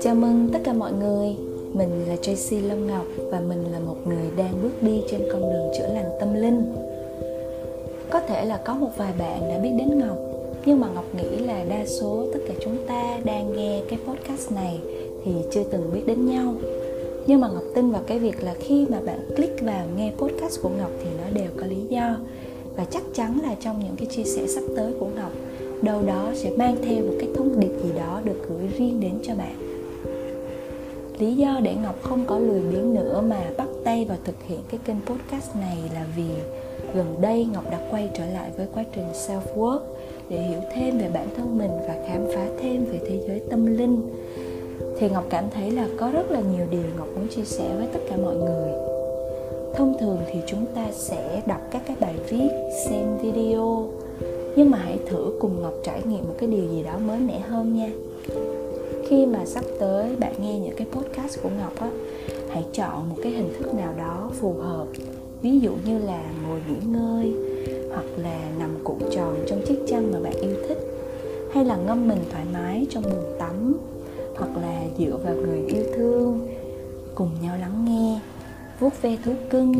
Chào mừng tất cả mọi người. Mình là Tracy Lâm Ngọc Và mình là một người đang bước đi trên con đường chữa lành tâm linh. Có thể là có một vài bạn đã biết đến Ngọc, Nhưng mà Ngọc nghĩ là đa số tất cả chúng ta đang nghe cái podcast này Thì chưa từng biết đến nhau. Nhưng mà Ngọc tin vào cái việc là khi mà bạn click vào nghe podcast của Ngọc thì nó đều có lý do và chắc chắn là trong những cái chia sẻ sắp tới của Ngọc, đâu đó sẽ mang theo một cái thông điệp gì đó được gửi riêng đến cho bạn. Lý do để ngọc không có lười biếng nữa mà bắt tay vào thực hiện cái kênh podcast này là vì gần đây ngọc đã quay trở lại với quá trình self work để hiểu thêm về bản thân mình và khám phá thêm về thế giới tâm linh. Thì ngọc cảm thấy là có rất là nhiều điều ngọc muốn chia sẻ với tất cả mọi người thông thường thì chúng ta sẽ đọc các cái bài viết, xem video. Nhưng mà hãy thử cùng ngọc trải nghiệm một cái điều gì đó mới mẻ hơn nha. Khi mà sắp tới bạn nghe những cái podcast của ngọc á, hãy chọn một cái hình thức nào đó phù hợp. Ví dụ như là ngồi nghỉ ngơi, hoặc là nằm cuộn tròn trong chiếc chăn mà bạn yêu thích. Hay là ngâm mình thoải mái trong bồn tắm, hoặc là dựa vào người yêu thương. Cùng nhau lắng nghe vuốt ve thú cưng,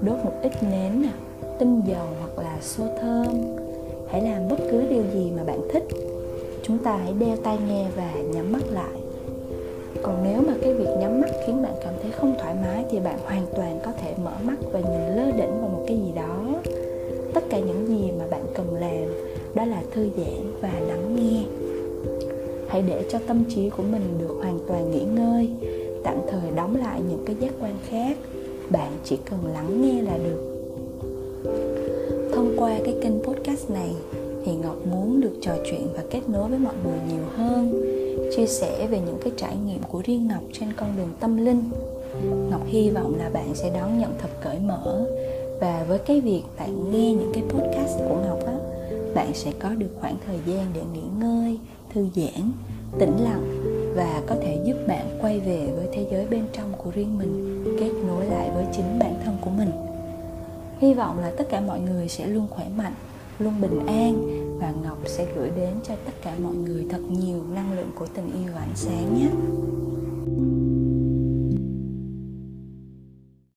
đốt một ít nến nè, tinh dầu hoặc là xô thơm. Hãy làm bất cứ điều gì mà bạn thích. Chúng ta hãy đeo tai nghe và nhắm mắt lại. Còn nếu mà cái việc nhắm mắt khiến bạn cảm thấy không thoải mái thì bạn hoàn toàn có thể mở mắt và nhìn lơ đỉnh vào một cái gì đó. Tất cả những gì mà bạn cần làm đó là thư giãn và lắng nghe hãy để cho tâm trí của mình được hoàn toàn nghỉ ngơi. Tạm thời đóng lại những cái giác quan khác. Bạn chỉ cần lắng nghe là được. Thông qua cái kênh podcast này thì ngọc muốn được trò chuyện và kết nối với mọi người nhiều hơn. Chia sẻ về những cái trải nghiệm của riêng ngọc trên con đường tâm linh. Ngọc hy vọng là bạn sẽ đón nhận thật cởi mở. Và với cái việc bạn nghe những cái podcast của ngọc á, bạn sẽ có được khoảng thời gian để nghỉ ngơi thư giãn, tĩnh lặng và có thể giúp bạn quay về với thế giới bên trong của riêng mình, kết nối lại với chính bản thân của mình. Hy vọng là tất cả mọi người sẽ luôn khỏe mạnh, luôn bình an và ngọc sẽ gửi đến cho tất cả mọi người thật nhiều năng lượng của tình yêu và ánh sáng nhé.